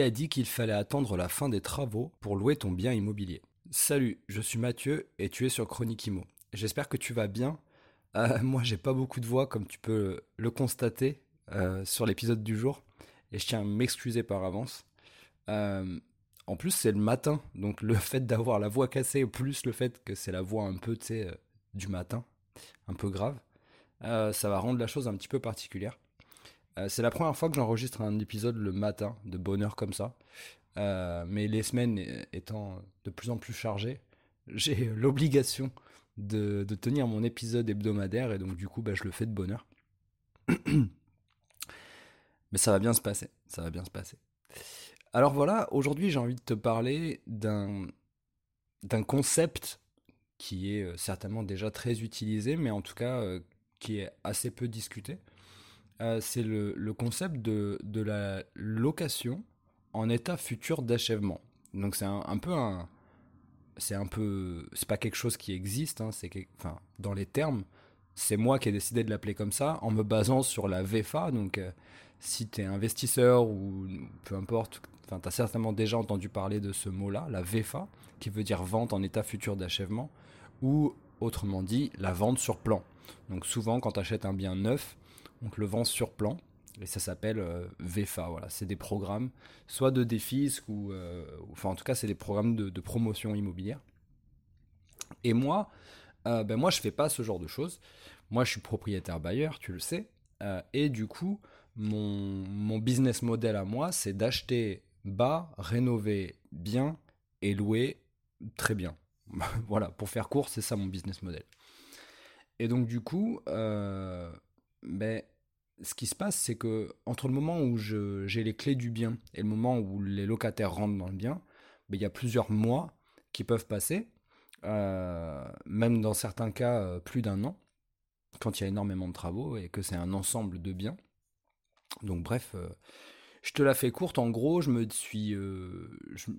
A dit qu'il fallait attendre la fin des travaux pour louer ton bien immobilier? Salut, je suis Mathieu et tu es sur Chronique Imo. J'espère que tu vas bien. Euh, moi, j'ai pas beaucoup de voix, comme tu peux le constater euh, sur l'épisode du jour, et je tiens à m'excuser par avance. Euh, en plus, c'est le matin, donc le fait d'avoir la voix cassée, plus le fait que c'est la voix un peu, tu sais, du matin, un peu grave, ça va rendre la chose un petit peu particulière. Euh, c'est la première fois que j'enregistre un épisode le matin, de bonne heure comme ça. Euh, mais les semaines étant de plus en plus chargées, j'ai l'obligation de, tenir mon épisode hebdomadaire et donc du coup bah, je le fais de bonne heure. mais ça va bien se passer, ça va bien se passer. Alors voilà, aujourd'hui j'ai envie de te parler d'un concept qui est euh, certainement déjà très utilisé, mais en tout cas qui est assez peu discuté. Euh, c'est le, concept de, la location en état futur d'achèvement. Donc c'est un, peu un... C'est un peu... C'est pas quelque chose qui existe, hein, c'est enfin, dans les termes, c'est moi qui ai décidé de l'appeler comme ça, en me basant sur la VFA. Donc euh, si tu es investisseur ou peu importe, enfin, as certainement déjà entendu parler de ce mot-là, la VFA, qui veut dire vente en état futur d'achèvement, ou autrement dit, la vente sur plan. Donc souvent quand tu achètes un bien neuf, donc le vend sur plan. Et ça s'appelle euh, VFA. Voilà, c'est des programmes, soit de défis ou, euh, enfin en tout cas c'est des programmes de, promotion immobilière. Et moi, euh, ben moi je fais pas ce genre de choses. Moi je suis propriétaire bailleur, tu le sais. et du coup, mon, mon business model à moi, c'est d'acheter bas, rénover bien et louer très bien. voilà, pour faire court, c'est ça mon business model. Et donc du coup, ben, ce qui se passe, c'est que entre le moment où j'ai les clés du bien et le moment où les locataires rentrent dans le bien, ben, il y a plusieurs mois qui peuvent passer, euh, même dans certains cas euh, plus d'un an, quand il y a énormément de travaux et que c'est un ensemble de biens. Donc bref, euh, je te la fais courte. En gros, je me suis, je,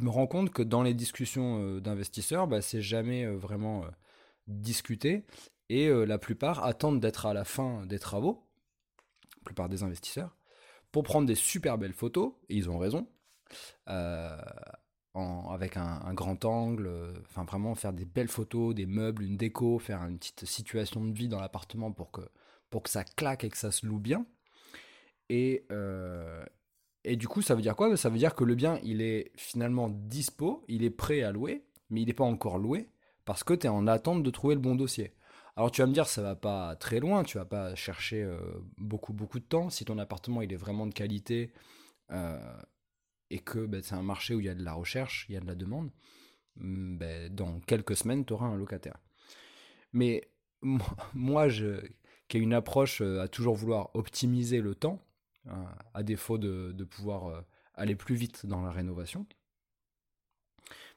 me rends compte que dans les discussions d'investisseurs, bah, c'est jamais vraiment discuté et la plupart attendent d'être à la fin des travaux la plupart des investisseurs, pour prendre des super belles photos, et ils ont raison, euh, avec un, grand angle, euh, enfin vraiment faire des belles photos, des meubles, une déco, faire une petite situation de vie dans l'appartement pour que, pour que ça claque et que ça se loue bien. Et, euh, et du coup, ça veut dire quoi? Ça veut dire que le bien, il est finalement dispo, il est prêt à louer, mais il n'est pas encore loué, parce que tu es en attente de trouver le bon dossier. Alors tu vas me dire, ça va pas très loin, tu vas pas chercher euh, beaucoup beaucoup de temps. Si ton appartement il est vraiment de qualité euh, et que ben, c'est un marché où il y a de la recherche, il y a de la demande, mm, ben, dans quelques semaines tu auras un locataire. Mais moi, qui ai une approche euh, à toujours vouloir optimiser le temps, à défaut de, pouvoir aller plus vite dans la rénovation,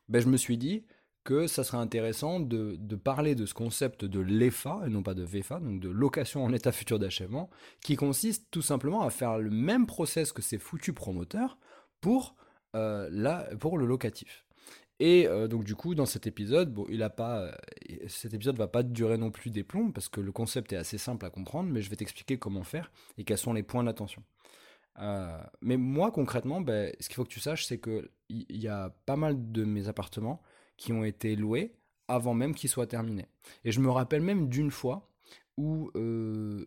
ben, je me suis dit, que ça serait intéressant de, parler de ce concept de l'EFA, et non pas de VFA, donc de location en état futur d'achèvement, qui consiste tout simplement à faire le même process que ces foutus promoteurs pour, euh, pour le locatif. Et euh, donc du coup, dans cet épisode, bon, il a pas, euh, cet épisode va pas durer non plus des plombs parce que le concept est assez simple à comprendre, mais je vais t'expliquer comment faire et quels sont les points d'attention. mais moi concrètement, ben, ce qu'il faut que tu saches, c'est que il y, a pas mal de mes appartements qui ont été loués avant même qu'ils soient terminés. Et je me rappelle même d'une fois où euh,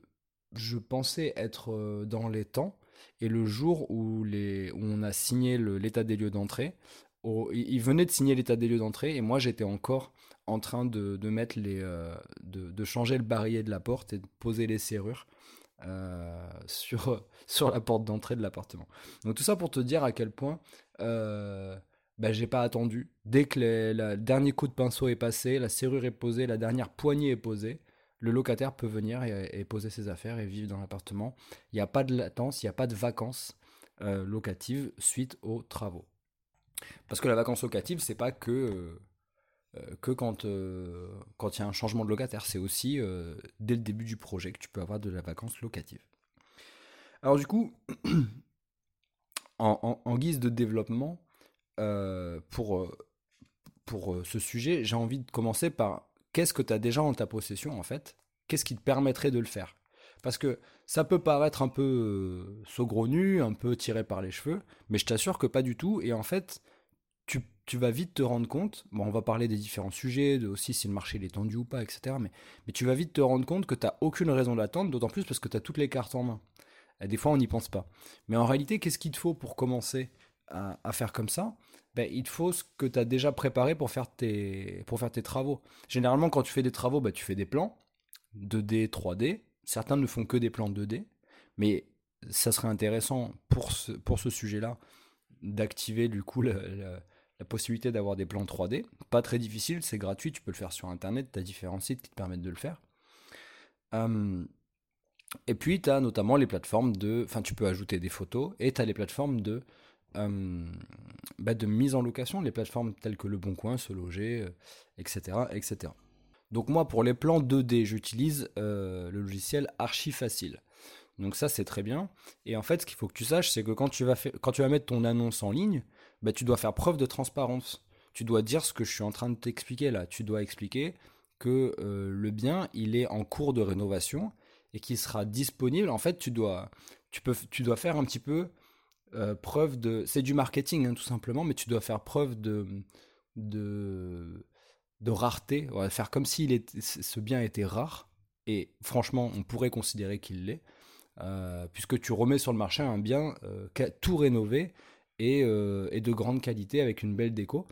je pensais être euh, dans les temps, et le jour où, les, où on a signé l'état des lieux d'entrée, ils venaient de signer l'état des lieux d'entrée, et moi j'étais encore en train de, mettre les, euh, de, changer le barillet de la porte et de poser les serrures. sur, sur la porte d'entrée de l'appartement. Donc tout ça pour te dire à quel point ben, j'ai pas attendu. Dès que le dernier coup de pinceau est passé, la serrure est posée, la dernière poignée est posée, le locataire peut venir et, poser ses affaires et vivre dans l'appartement. Il n'y a pas de latence, il n'y a pas de vacances euh, locatives suite aux travaux. Parce que la vacance locative, c'est pas que que quand quand il y a un changement de locataire, c'est aussi dès le début du projet que tu peux avoir de la vacance locative. Alors du coup, en, guise de développement, pour, pour ce sujet, j'ai envie de commencer par qu'est-ce que tu as déjà en ta possession en fait? Qu'est-ce qui te permettrait de le faire? Parce que ça peut paraître un peu euh, saugrenu, un peu tiré par les cheveux, mais je t'assure que pas du tout. Et en fait, tu, vas vite te rendre compte, bon, on va parler des différents sujets, de aussi si le marché est tendu ou pas, etc. Mais, mais tu vas vite te rendre compte que tu n'as aucune raison d'attendre, d'autant plus parce que tu as toutes les cartes en main. Et des fois, on n'y pense pas. Mais en réalité, qu'est-ce qu'il te faut pour commencer? À, faire comme ça ben, il faut ce que tu as déjà préparé pour faire, tes, pour faire tes travaux. Généralement, quand tu fais des travaux, ben, tu fais des plans 2D, 3D. Certains ne font que des plans 2D. Mais ça serait intéressant pour ce, pour ce sujet-là d'activer du coup la, possibilité d'avoir des plans 3D. Pas très difficile, c'est gratuit, tu peux le faire sur Internet, tu as différents sites qui te permettent de le faire. Hum, et puis, tu as notamment les plateformes de... Enfin, tu peux ajouter des photos et tu as les plateformes de euh, bah, de mise en location, les plateformes telles que Le Bon Coin, Se Loger, etc., euh, etc. Donc moi, pour les plans 2D, j'utilise euh, le logiciel Archifacile. Donc ça, c'est très bien. Et en fait, ce qu'il faut que tu saches, c'est que quand tu, vas quand tu vas mettre ton annonce en ligne, bah, tu dois faire preuve de transparence. Tu dois dire ce que je suis en train de t'expliquer là. Tu dois expliquer que le bien, il est en cours de rénovation et qu'il sera disponible. En fait, tu dois, tu peux, tu dois faire un petit peu euh, preuve de. C'est du marketing, hein, tout simplement, mais tu dois faire preuve de. de, rareté. On va faire comme si ce bien était rare. Et franchement, on pourrait considérer qu'il l'est. Euh, puisque tu remets sur le marché un bien euh, tout rénové et, et, de grande qualité avec une belle déco.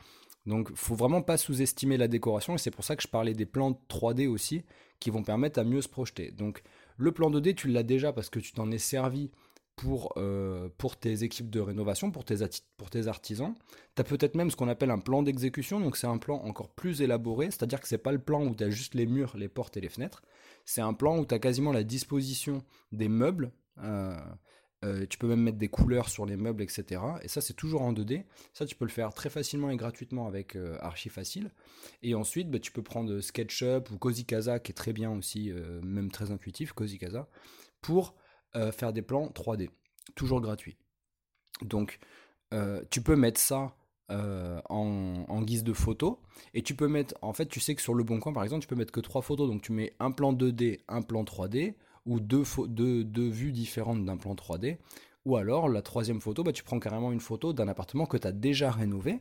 Donc, faut vraiment pas sous-estimer la décoration et c'est pour ça que je parlais des plans 3D aussi qui vont permettre à mieux se projeter. Donc, le plan 2D, tu l'as déjà parce que tu t'en es servi pour, euh, pour tes équipes de rénovation, pour tes, pour tes artisans. Tu as peut-être même ce qu'on appelle un plan d'exécution, donc c'est un plan encore plus élaboré, c'est-à-dire que c'est pas le plan où tu as juste les murs, les portes et les fenêtres, c'est un plan où tu as quasiment la disposition des meubles, euh, euh, tu peux même mettre des couleurs sur les meubles, etc. Et ça, c'est toujours en 2D. Ça, tu peux le faire très facilement et gratuitement avec Archi Facile. Et ensuite, bah, tu peux prendre SketchUp ou Cozy Casa, qui est très bien aussi, même très intuitif, Cozy Casa, pour euh, faire des plans 3D, toujours gratuit. Donc, euh, tu peux mettre ça euh, en, guise de photo et tu peux mettre, en fait, tu sais que sur le bon coin, par exemple, tu peux mettre que trois photos. Donc, tu mets un plan 2D, un plan 3D ou deux, deux, vues différentes d'un plan 3D. Ou alors, la troisième photo, bah, tu prends carrément une photo d'un appartement que tu as déjà rénové,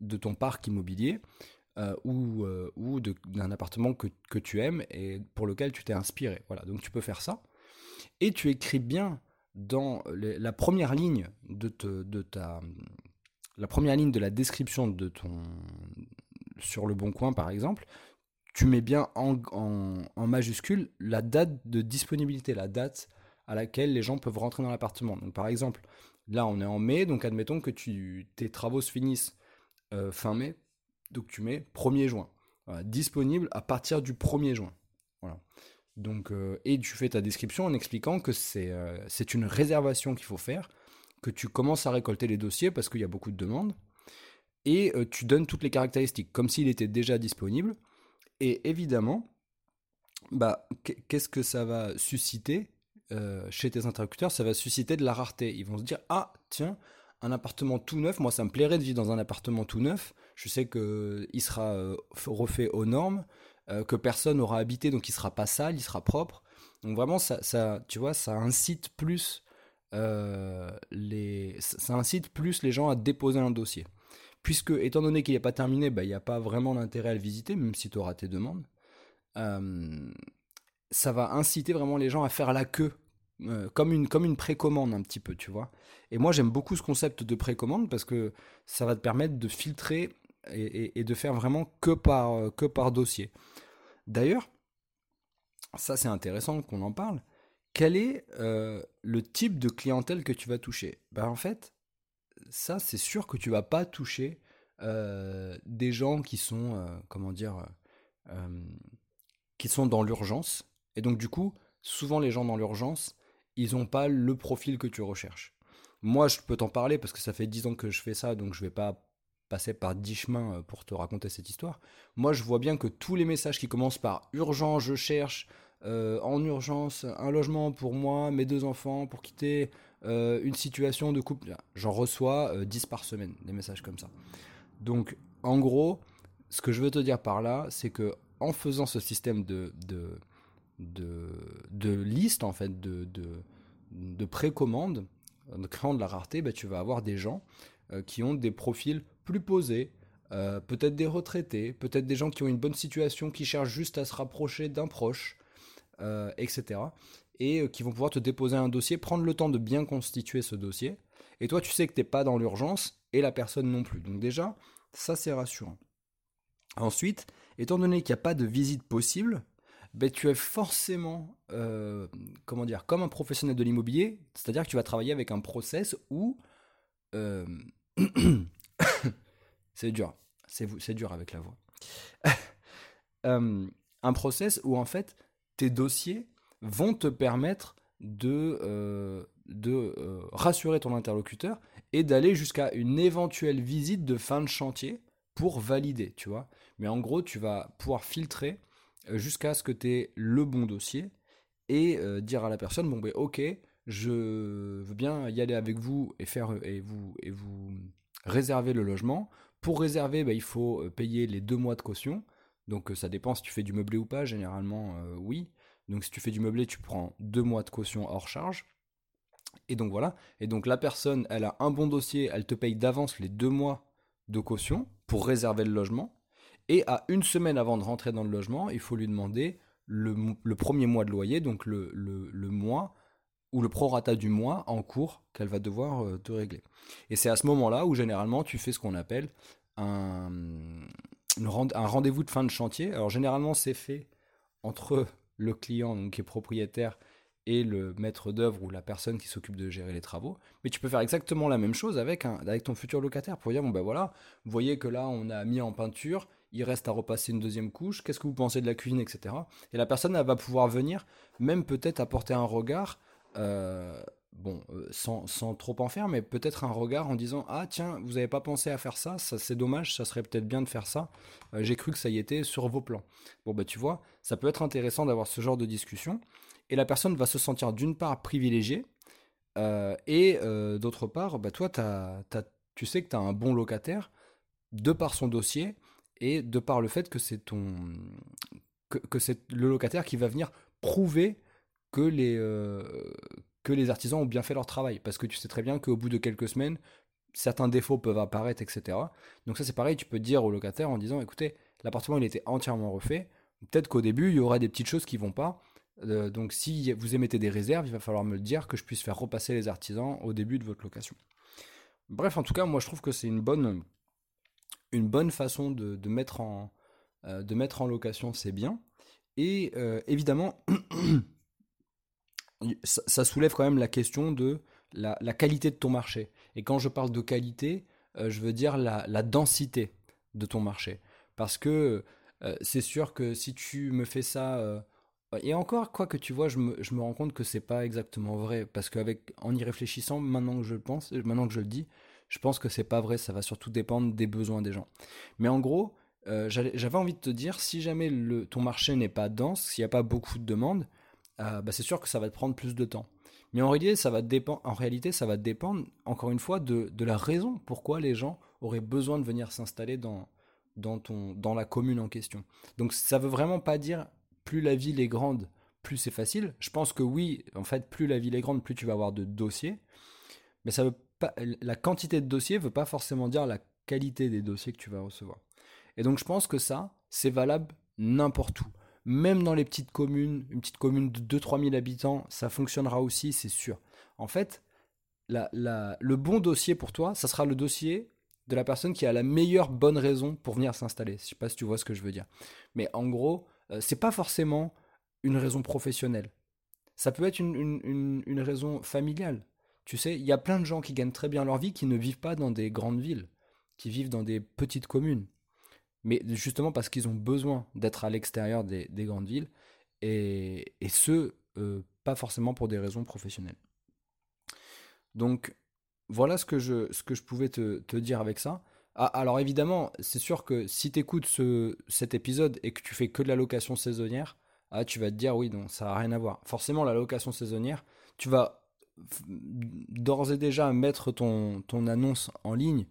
de ton parc immobilier, ou, ou d'un appartement que, que, tu aimes et pour lequel tu t'es inspiré. Voilà, donc tu peux faire ça et tu écris bien dans la première ligne de, ta la description de ton sur le bon coin par exemple, tu mets bien en, en, majuscule la date de disponibilité, la date à laquelle les gens peuvent rentrer dans l'appartement. Donc par exemple, là on est en mai, donc admettons que tu, tes travaux se finissent euh, fin mai, donc tu mets 1er juin. disponible à partir du 1er juin. Voilà. Donc, euh, et tu fais ta description en expliquant que euh, c'est une réservation qu'il faut faire, que tu commences à récolter les dossiers parce qu'il y a beaucoup de demandes, et euh, tu donnes toutes les caractéristiques, comme s'il était déjà disponible. Et évidemment, bah, qu'est-ce que ça va susciter chez tes interlocuteurs? Ça va susciter de la rareté. Ils vont se dire, ah, tiens, un appartement tout neuf, moi ça me plairait de vivre dans un appartement tout neuf, je sais qu'il sera refait aux normes, euh, que personne n'aura habité, donc il sera pas sale, il sera propre. Donc vraiment, ça, ça tu vois, ça incite plus euh, les, ça incite plus les gens à déposer un dossier. Puisque, étant donné qu'il n'est pas terminé, bah, il n'y a pas vraiment d'intérêt à le visiter, même si tu auras tes demandes. Euh, ça va inciter vraiment les gens à faire la queue, comme une, comme une précommande un petit peu, tu vois. Et moi, j'aime beaucoup ce concept de précommande parce que ça va te permettre de filtrer et, de faire vraiment que par, que par dossier. D'ailleurs, ça c'est intéressant qu'on en parle. Quel est euh, le type de clientèle que tu vas toucher? Ben, En fait, ça c'est sûr que tu vas pas toucher euh, des gens qui sont, euh, comment dire, qui sont dans l'urgence. Et donc du coup, souvent les gens dans l'urgence, ils n'ont pas le profil que tu recherches. moi, je peux t'en parler parce que ça fait 10 ans que je fais ça, donc je vais pas passer par 10 chemins euh, pour te raconter cette histoire. Moi, je vois bien que tous les messages qui commencent par urgent, je cherche, euh, en urgence, un logement pour moi, mes deux enfants, pour quitter euh, une situation de couple, j'en reçois 10 par semaine, des messages comme ça. Donc, en gros, ce que je veux te dire par là, c'est que en faisant ce système de, de, de, liste, en fait, de, de, de précommande, en créant de la rareté, bah, tu vas avoir des gens euh, qui ont des profils plus posés, euh, peut-être des retraités, peut-être des gens qui ont une bonne situation, qui cherchent juste à se rapprocher d'un proche, euh, etc. Et qui vont pouvoir te déposer un dossier, prendre le temps de bien constituer ce dossier. Et toi, tu sais que tu n'es pas dans l'urgence et la personne non plus. Donc déjà, ça c'est rassurant. Ensuite, étant donné qu'il n'y a pas de visite possible, ben, tu es forcément, euh, comment dire, comme un professionnel de l'immobilier, c'est-à-dire que tu vas travailler avec un process où... Euh, c'est dur, c'est dur avec la voix. Euh, un process où en fait, tes dossiers vont te permettre de, de rassurer ton interlocuteur et d'aller jusqu'à une éventuelle visite de fin de chantier pour valider, tu vois. Mais en gros, tu vas pouvoir filtrer euh, jusqu'à ce que tu aies le bon dossier et euh, dire à la personne bon ben ok je veux bien y aller avec vous et faire et vous et vous réserver le logement. Pour réserver ben, il faut euh, payer les deux mois de caution. Donc ça dépend si tu fais du meublé ou pas. Généralement oui. Donc si tu fais du meublé tu prends deux mois de caution hors charge. Et donc voilà. Et donc la personne elle a un bon dossier elle te paye d'avance les deux mois de caution pour réserver le logement. Et à une semaine avant de rentrer dans le logement, il faut lui demander le, premier mois de loyer, donc le, mois ou le prorata du mois en cours qu'elle va devoir euh, te régler. Et c'est à ce moment-là où généralement tu fais ce qu'on appelle un, rendez-vous de fin de chantier. Alors généralement c'est fait entre le client donc, qui est propriétaire et le maître d'œuvre ou la personne qui s'occupe de gérer les travaux. Mais tu peux faire exactement la même chose avec, avec ton futur locataire pour dire bon ben voilà, vous voyez que là on a mis en peinture, il reste à repasser une deuxième couche, qu'est-ce que vous pensez de la cuisine, etc. Et la personne, va pouvoir venir, même peut-être apporter un regard, euh, bon, euh, sans, trop en faire, mais peut-être un regard en disant Ah, tiens, vous n'avez pas pensé à faire ça, ça c'est dommage, ça serait peut-être bien de faire ça. Euh, j'ai cru que ça y était sur vos plans. Bon, bah, tu vois, ça peut être intéressant d'avoir ce genre de discussion. Et la personne va se sentir d'une part privilégiée, et d'autre part, bah, toi, tu sais que tu as un bon locataire de par son dossier et de par le fait que c'est ton que, c'est le locataire qui va venir prouver que les euh, que les artisans ont bien fait leur travail. Parce que tu sais très bien qu'au bout de quelques semaines certains défauts peuvent apparaître etc donc ça c'est pareil tu peux dire au locataire en disant écoutez l'appartement il était entièrement refait. Peut-être qu'au début il y aura des petites choses qui vont pas. Euh, donc si vous émettez des réserves il va falloir me le dire que je puisse faire repasser les artisans au début de votre location. Bref en tout cas moi je trouve que c'est une bonne façon de, mettre, en, euh, de mettre en location c'est bien. Et évidemment, ça, soulève quand même la question de la, qualité de ton marché. Et quand je parle de qualité, euh, je veux dire la, densité de ton marché. Parce que c'est sûr que si tu me fais ça... et encore, quoi que tu vois, je me, rends compte que c'est pas exactement vrai. Parce qu'avec en y réfléchissant, maintenant que je le pense, maintenant que je le dis, je pense que c'est pas vrai, ça va surtout dépendre des besoins des gens. Mais en gros, euh, j'avais envie de te dire, si jamais le, ton marché n'est pas dense, s'il n'y a pas beaucoup de demandes, euh, bah c'est sûr que ça va te prendre plus de temps. Mais en réalité, ça va dépendre, en réalité, ça va dépendre, encore une fois, de, de la raison pourquoi les gens auraient besoin de venir s'installer dans, dans, dans la commune en question. Donc ça veut vraiment pas dire plus la ville est grande, plus c'est facile. Je pense que oui, en fait, plus la ville est grande, plus tu vas avoir de dossiers. Mais ça veut la quantité de dossiers ne veut pas forcément dire la qualité des dossiers que tu vas recevoir. Et donc je pense que ça, c'est valable n'importe où. Même dans les petites communes, une petite commune de 2-3 000 habitants, ça fonctionnera aussi, c'est sûr. En fait, le bon dossier pour toi, ça sera le dossier de la personne qui a la meilleure bonne raison pour venir s'installer. Je sais pas si tu vois ce que je veux dire. Mais en gros, euh, c'est pas forcément une raison professionnelle. Ça peut être une raison familiale. Tu sais, il y a plein de gens qui gagnent très bien leur vie qui ne vivent pas dans des grandes villes, qui vivent dans des petites communes. Mais justement parce qu'ils ont besoin d'être à l'extérieur des, grandes villes, et, ce, euh, pas forcément pour des raisons professionnelles. Donc, voilà ce que je, ce que je pouvais te, te dire avec ça. Alors évidemment, c'est sûr que si tu écoutes ce, cet épisode et que tu fais que de la location saisonnière, ah, tu vas te dire oui, non, ça n'a rien à voir. Forcément, la location saisonnière, tu vas d'ores et déjà mettre ton, ton annonce en ligne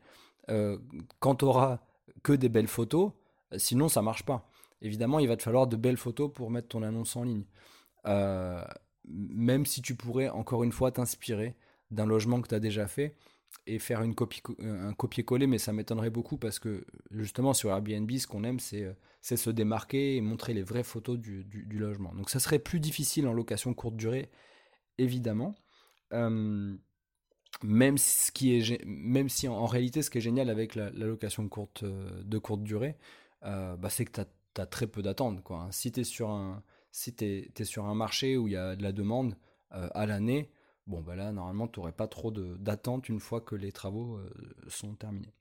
euh, quand tu auras que des belles photos, sinon ça marche pas. Évidemment, il va te falloir de belles photos pour mettre ton annonce en ligne. Euh, même si tu pourrais, encore une fois, t'inspirer d'un logement que tu as déjà fait et faire une copie, un copier-coller, mais ça m'étonnerait beaucoup parce que justement sur Airbnb, ce qu'on aime, c'est se démarquer et montrer les vraies photos du, logement. Donc ça serait plus difficile en location courte durée, évidemment. Euh, même, ce qui est, même si en, réalité, ce qui est génial avec la, location courte, euh, de courte durée, euh, bah, c'est que tu as, très peu d'attente. Quoi. Si tu es, sur un, si sur un marché où il y a de la demande à l'année, bon, bah là, normalement, tu n'aurais pas trop d'attente une fois que les travaux sont terminés.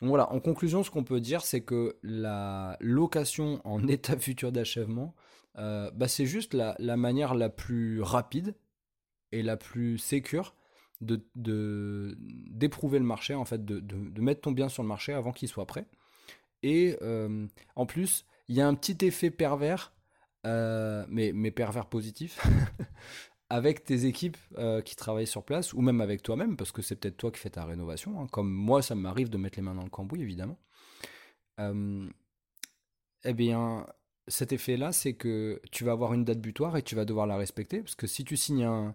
Donc voilà, en conclusion, ce qu'on peut dire, c'est que la location en état futur d'achèvement, bah, c'est juste la, la, manière la plus rapide et la plus sécure de d'éprouver le marché, en fait, de, mettre ton bien sur le marché avant qu'il soit prêt. Et euh, en plus, il y a un petit effet pervers, euh, mais, mais pervers positif, avec tes équipes euh, qui travaillent sur place, ou même avec toi-même, parce que c'est peut-être toi qui fais ta rénovation, hein. comme moi, ça m'arrive de mettre les mains dans le cambouis, évidemment. eh bien, cet effet-là, c'est que tu vas avoir une date butoir et tu vas devoir la respecter, parce que si tu signes un,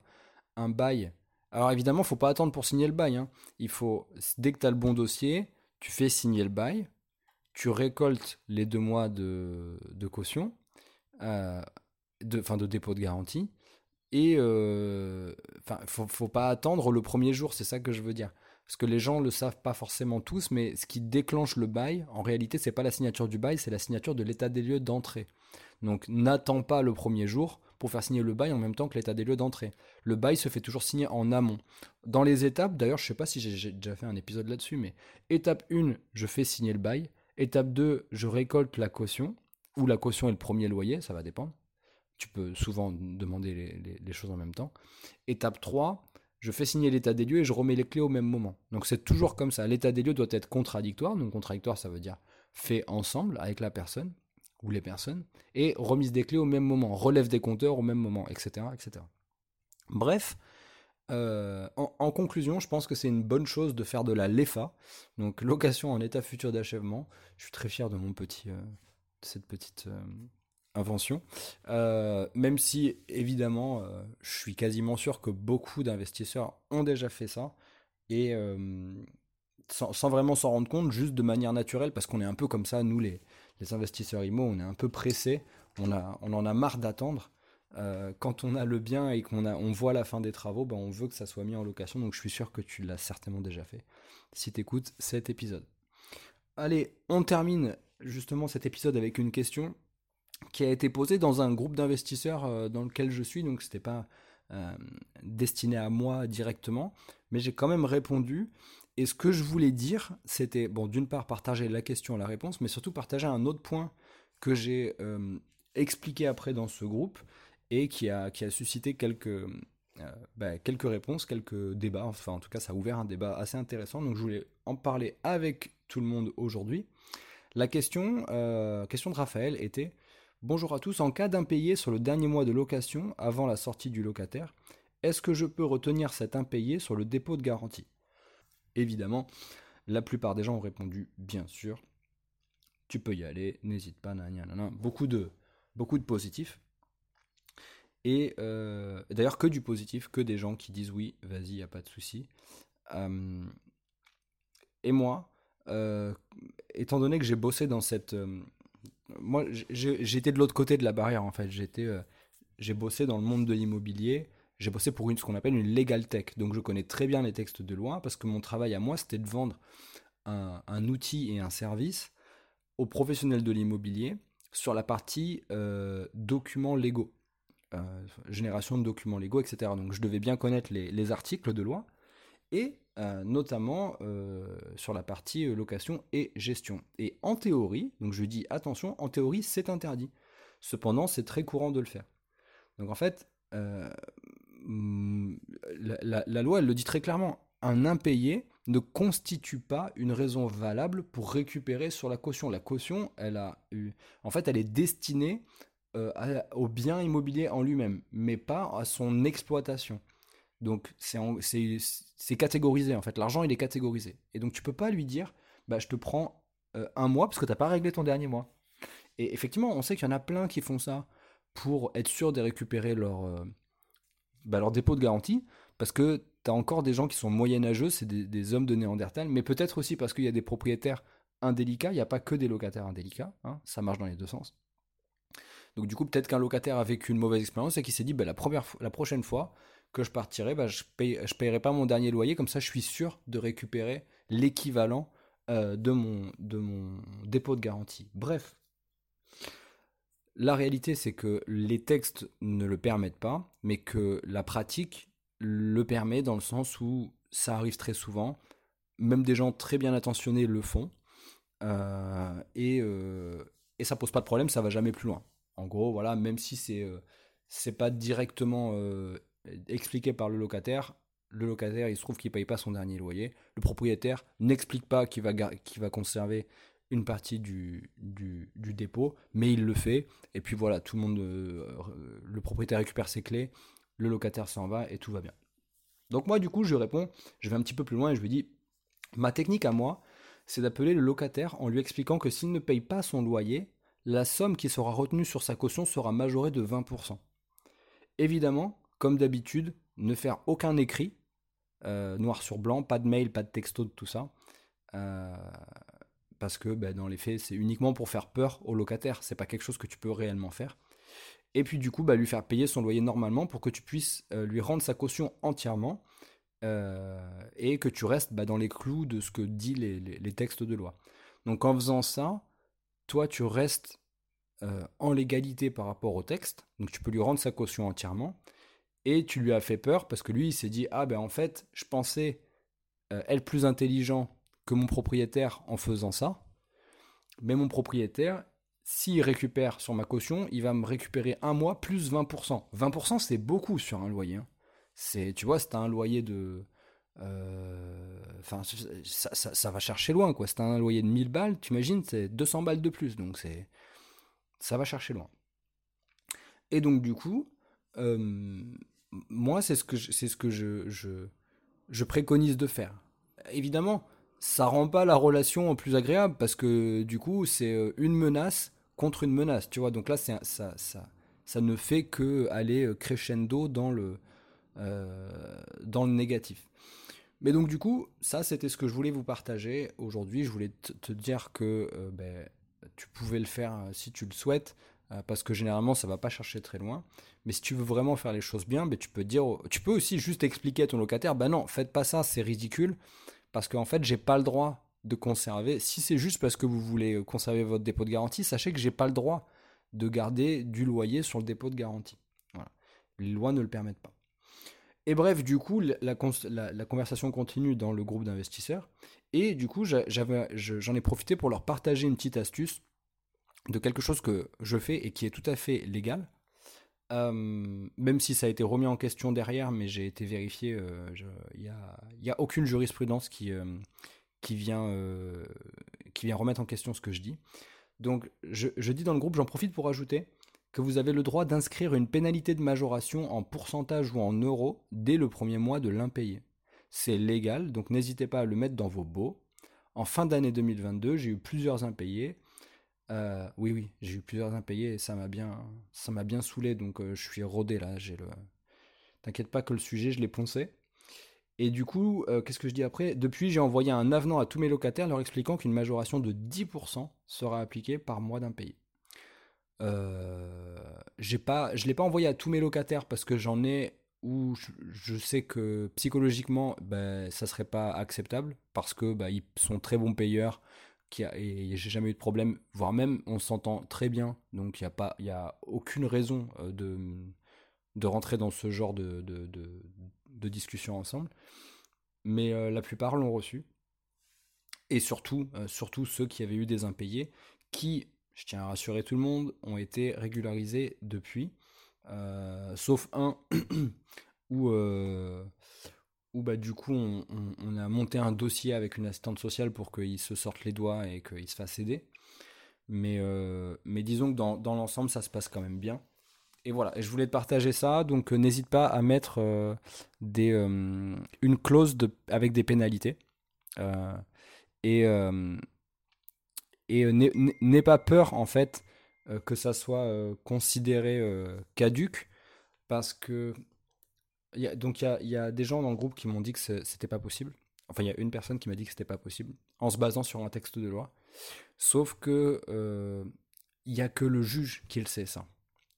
un bail. Alors évidemment, il faut pas attendre pour signer le bail. Hein. Il faut, dès que tu as le bon dossier, tu fais signer le bail, tu récoltes les deux mois de, caution, euh, de, de dépôt de garantie, et euh, faut, faut pas attendre le premier jour, c'est ça que je veux dire. Parce que les gens le savent pas forcément tous, mais ce qui déclenche le bail, en réalité, c'est pas la signature du bail, c'est la signature de l'état des lieux d'entrée. Donc n'attends pas le premier jour pour faire signer le bail en même temps que l'état des lieux d'entrée. Le bail se fait toujours signer en amont. Dans les étapes, d'ailleurs, je sais pas si j'ai déjà fait un épisode là-dessus, mais étape 1, je fais signer le bail. Étape 2, je récolte la caution, ou la caution est le premier loyer, ça va dépendre. Tu peux souvent demander les, choses en même temps. Étape 3, je fais signer l'état des lieux et je remets les clés au même moment. Donc c'est toujours comme ça. L'état des lieux doit être contradictoire. Donc contradictoire, ça veut dire fait ensemble avec la personne ou les personnes, et remise des clés au même moment, relève des compteurs au même moment, etc. etc. Bref, euh, en, conclusion, je pense que c'est une bonne chose de faire de la LEFA, donc location en état futur d'achèvement. Je suis très fier de mon petit, euh, cette petite euh, invention, même si évidemment, je suis quasiment sûr que beaucoup d'investisseurs ont déjà fait ça et sans, vraiment s'en rendre compte, juste de manière naturelle, parce qu'on est un peu comme ça, nous les les investisseurs IMO, on est un peu pressés, on, a, on en a marre d'attendre. Euh, quand on a le bien et qu'on on voit la fin des travaux, ben on veut que ça soit mis en location. Donc je suis sûr que tu l'as certainement déjà fait si tu écoutes cet épisode. Allez, on termine justement cet épisode avec une question qui a été posée dans un groupe d'investisseurs euh, dans lequel je suis. Donc c'était pas euh, destiné à moi directement, mais j'ai quand même répondu. Et ce que je voulais dire, c'était, bon, d'une part, partager la question, la réponse, mais surtout partager un autre point que j'ai euh, expliqué après dans ce groupe et qui a, qui a suscité quelques, euh, bah, quelques réponses, quelques débats. Enfin, en tout cas, ça a ouvert un débat assez intéressant. Donc, je voulais en parler avec tout le monde aujourd'hui. La question, euh, question de Raphaël était Bonjour à tous, en cas d'impayé sur le dernier mois de location avant la sortie du locataire, est-ce que je peux retenir cet impayé sur le dépôt de garantie? Évidemment, la plupart des gens ont répondu bien sûr. Tu peux y aller, n'hésite pas, Beaucoup de, beaucoup de positifs. Et euh, d'ailleurs, que du positif, que des gens qui disent oui, vas-y, y a pas de souci. Euh, et moi, euh, étant donné que j'ai bossé dans cette. moi, j'étais de l'autre côté de la barrière en fait. J'ai bossé dans le monde de l'immobilier j'ai bossé pour une, ce qu'on appelle une legal tech. Donc je connais très bien les textes de loi parce que mon travail à moi, c'était de vendre un, outil et un service aux professionnels de l'immobilier sur la partie euh, documents légaux, euh, génération de documents légaux, etc. Donc je devais bien connaître les, articles de loi et euh, notamment sur la partie location et gestion. Et en théorie, donc je dis attention, en théorie c'est interdit. Cependant, c'est très courant de le faire. Donc en fait, la, loi, elle le dit très clairement. un impayé ne constitue pas une raison valable pour récupérer sur la caution. La caution, elle a en fait, elle est destinée euh, au bien immobilier en lui-même, mais pas à son exploitation. Donc c'est catégorisé en fait. L'argent il est catégorisé. Et donc tu peux pas lui dire, bah je te prends euh, un mois parce que t'as pas réglé ton dernier mois. Et effectivement, on sait qu'il y en a plein qui font ça pour être sûr de récupérer leur, euh, bah, leur dépôt de garantie, parce que tu as encore des gens qui sont moyenâgeux, c'est des, hommes de Néandertal, mais peut-être aussi parce qu'il y a des propriétaires indélicats, il n'y a pas que des locataires indélicats, hein, ça marche dans les deux sens. Donc du coup, peut-être qu'un locataire a vécu une mauvaise expérience et qui s'est dit, bah, la, première, la prochaine fois que je partirai, bah, je ne je payerai pas mon dernier loyer, comme ça je suis sûr de récupérer l'équivalent euh, de, mon, de mon dépôt de garantie. Bref, la réalité c'est que les textes ne le permettent pas, mais que la pratique le permet dans le sens où ça arrive très souvent, même des gens très bien intentionnés le font, euh, et, euh, et ça pose pas de problème, ça va jamais plus loin. En gros, voilà, même si c'est euh, pas directement euh, expliqué par le locataire, le locataire il se trouve qu'il paye pas son dernier loyer, le propriétaire n'explique pas qu'il va conserver une partie du, dépôt, mais il le fait, et puis voilà, tout le monde, le propriétaire récupère ses clés, le locataire s'en va et tout va bien. Donc moi du coup je réponds, je vais un petit peu plus loin et je lui dis, ma technique à moi, c'est d'appeler le locataire en lui expliquant que s'il ne paye pas son loyer, la somme qui sera retenue sur sa caution sera majorée de 20%. Évidemment, comme d'habitude, ne faire aucun écrit, euh, noir sur blanc, pas de mail, pas de texto, de tout ça. Euh, parce que ben, dans les faits, c'est uniquement pour faire peur au locataire, c'est pas quelque chose que tu peux réellement faire. Et puis du coup bah, lui faire payer son loyer normalement pour que tu puisses euh, lui rendre sa caution entièrement euh, et que tu restes bah, dans les clous de ce que disent les, textes de loi. Donc en faisant ça, toi tu restes euh, en légalité par rapport au texte, donc tu peux lui rendre sa caution entièrement, et tu lui as fait peur parce que lui il s'est dit ah ben en fait je pensais être plus intelligent que mon propriétaire en faisant ça, mais mon propriétaire s'il récupère sur ma caution, il va me récupérer un mois plus 20%. 20% c'est beaucoup sur un loyer. Hein. C'est, tu vois, c'est un loyer de... Euh, enfin, ça, va chercher loin, quoi. C'est un loyer de 1000 balles, tu imagines, c'est 200 balles de plus. Donc c'est... Ça va chercher loin. Et donc du coup, euh, moi, c'est ce que, ce que je, je préconise de faire. Évidemment, ça rend pas la relation plus agréable parce que du coup, c'est euh, une menace contre une menace, tu vois. Donc là, ça, ne fait que aller euh, crescendo dans le, euh, dans le négatif. Mais donc du coup, ça, c'était ce que je voulais vous partager aujourd'hui. Je voulais te dire que ben, tu pouvais le faire si tu le souhaites, parce que généralement, ça va pas chercher très loin. Mais si tu veux vraiment faire les choses bien, ben, tu peux dire, tu peux aussi juste expliquer à ton locataire, ben non, faites pas ça, c'est ridicule, parce qu'en fait, j'ai pas le droit de conserver. Si c'est juste parce que vous voulez euh, conserver votre dépôt de garantie, sachez que j'ai pas le droit de garder du loyer sur le dépôt de garantie. Les lois ne le permettent pas. Et bref, du coup, la, conversation continue dans le groupe d'investisseurs. Et du coup, j'en ai, profité pour leur partager une petite astuce de quelque chose que je fais et qui est tout à fait légal. Euh, même si ça a été remis en question derrière, mais j'ai été vérifié, euh, il n'y a, aucune jurisprudence qui, qui vient, euh, qui vient remettre en question ce que je dis. Donc je, je dis dans le groupe, j'en profite pour ajouter que vous avez le droit d'inscrire une pénalité de majoration en pourcentage ou en euros dès le premier mois de l'impayé. C'est légal, donc n'hésitez pas à le mettre dans vos baux. En fin d'année 2022, j'ai eu plusieurs impayés. Euh, oui, oui, j'ai eu plusieurs impayés et ça m'a bien, ça m'a bien saoulé, donc euh, je suis rodé là. Le, t'inquiète pas que le sujet, je l'ai poncé. Et du coup, euh, qu'est-ce que je dis après? Depuis, j'ai envoyé un avenant à tous mes locataires leur expliquant qu'une majoration de 10% sera appliquée par mois d'impayé. J'ai pas, je l'ai pas envoyé à tous mes locataires parce que j'en ai où je, sais que psychologiquement, ben, ça serait pas acceptable parce que ben, ils sont très bons payeurs et j'ai jamais eu de problème, voire même on s'entend très bien, donc il n'y a, pas, a aucune raison euh, de, de rentrer dans ce genre de, de, de discussion ensemble. Mais euh, la plupart l'ont reçu. Et surtout, euh, surtout ceux qui avaient eu des impayés, qui, je tiens à rassurer tout le monde, ont été régularisés depuis. Sauf un où, où bah, du coup on, a monté un dossier avec une assistante sociale pour qu'il se sorte les doigts et qu'il se fasse aider. Mais, euh, mais disons que dans, dans l'ensemble ça se passe quand même bien. Et voilà, et je voulais te partager ça, donc euh, n'hésite pas à mettre euh, des, une clause avec des pénalités. et et n'aie pas peur en fait que ça soit considéré caduque parce que donc il y a, des gens dans le groupe qui m'ont dit que c'était pas possible. Enfin, il y a une personne qui m'a dit que c'était pas possible en se basant sur un texte de loi. Sauf que euh, il y a que le juge qui le sait ça.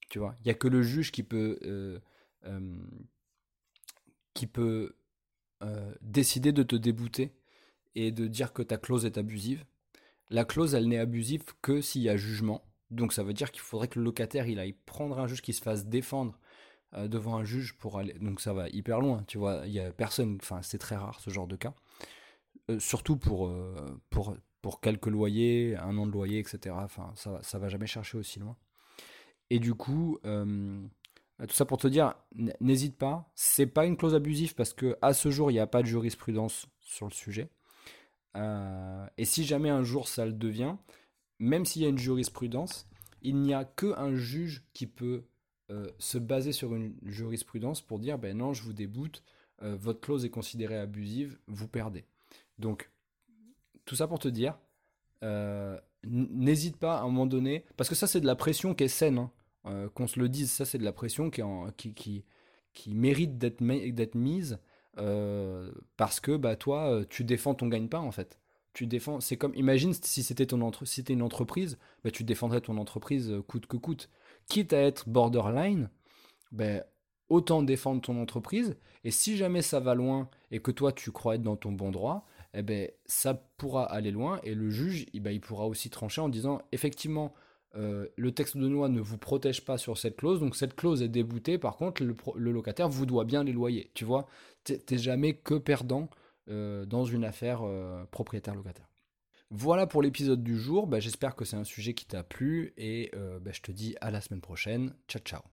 Tu vois, il y a que le juge qui peut euh, euh, qui peut décider de te débouter et de dire que ta clause est abusive. La clause, elle n'est abusive que s'il y a jugement. Donc ça veut dire qu'il faudrait que le locataire il aille prendre un juge qui se fasse défendre euh, devant un juge pour aller. Donc ça va hyper loin, tu vois. Il y a personne, c'est très rare ce genre de cas. Euh, surtout pour, euh, pour, quelques loyers, un an de loyer, etc. Enfin ça, ça va jamais chercher aussi loin. Et du coup, tout ça pour te dire, n'hésite pas. C'est pas une clause abusive parce que à ce jour il n'y a pas de jurisprudence sur le sujet. et si jamais un jour ça le devient, même s'il y a une jurisprudence, il n'y a qu'un juge qui peut euh, se baser sur une jurisprudence pour dire ben non, je vous déboute, euh, votre clause est considérée abusive, vous perdez. Donc, tout ça pour te dire, euh, n'hésite pas à un moment donné, parce que ça c'est de la pression qui est saine, hein, qu'on se le dise, ça c'est de la pression qui, qui, qui, qui, mérite d'être mise parce que bah, toi, tu défends ton gagne-pain en fait tu défends. C'est comme, imagine si c'était ton entre, si une entreprise, bah, tu défendrais ton entreprise coûte que coûte quitte à être borderline, ben, autant défendre ton entreprise. Et si jamais ça va loin et que toi tu crois être dans ton bon droit, eh ben, ça pourra aller loin et le juge eh ben, il pourra aussi trancher en disant effectivement euh, le texte de loi ne vous protège pas sur cette clause, donc cette clause est déboutée, par contre le, locataire vous doit bien les loyers. Tu vois, t'es jamais que perdant euh, dans une affaire euh, propriétaire-locataire. Voilà pour l'épisode du jour. Bah, j'espère que c'est un sujet qui t'a plu et euh, bah, je te dis à la semaine prochaine. Ciao ciao.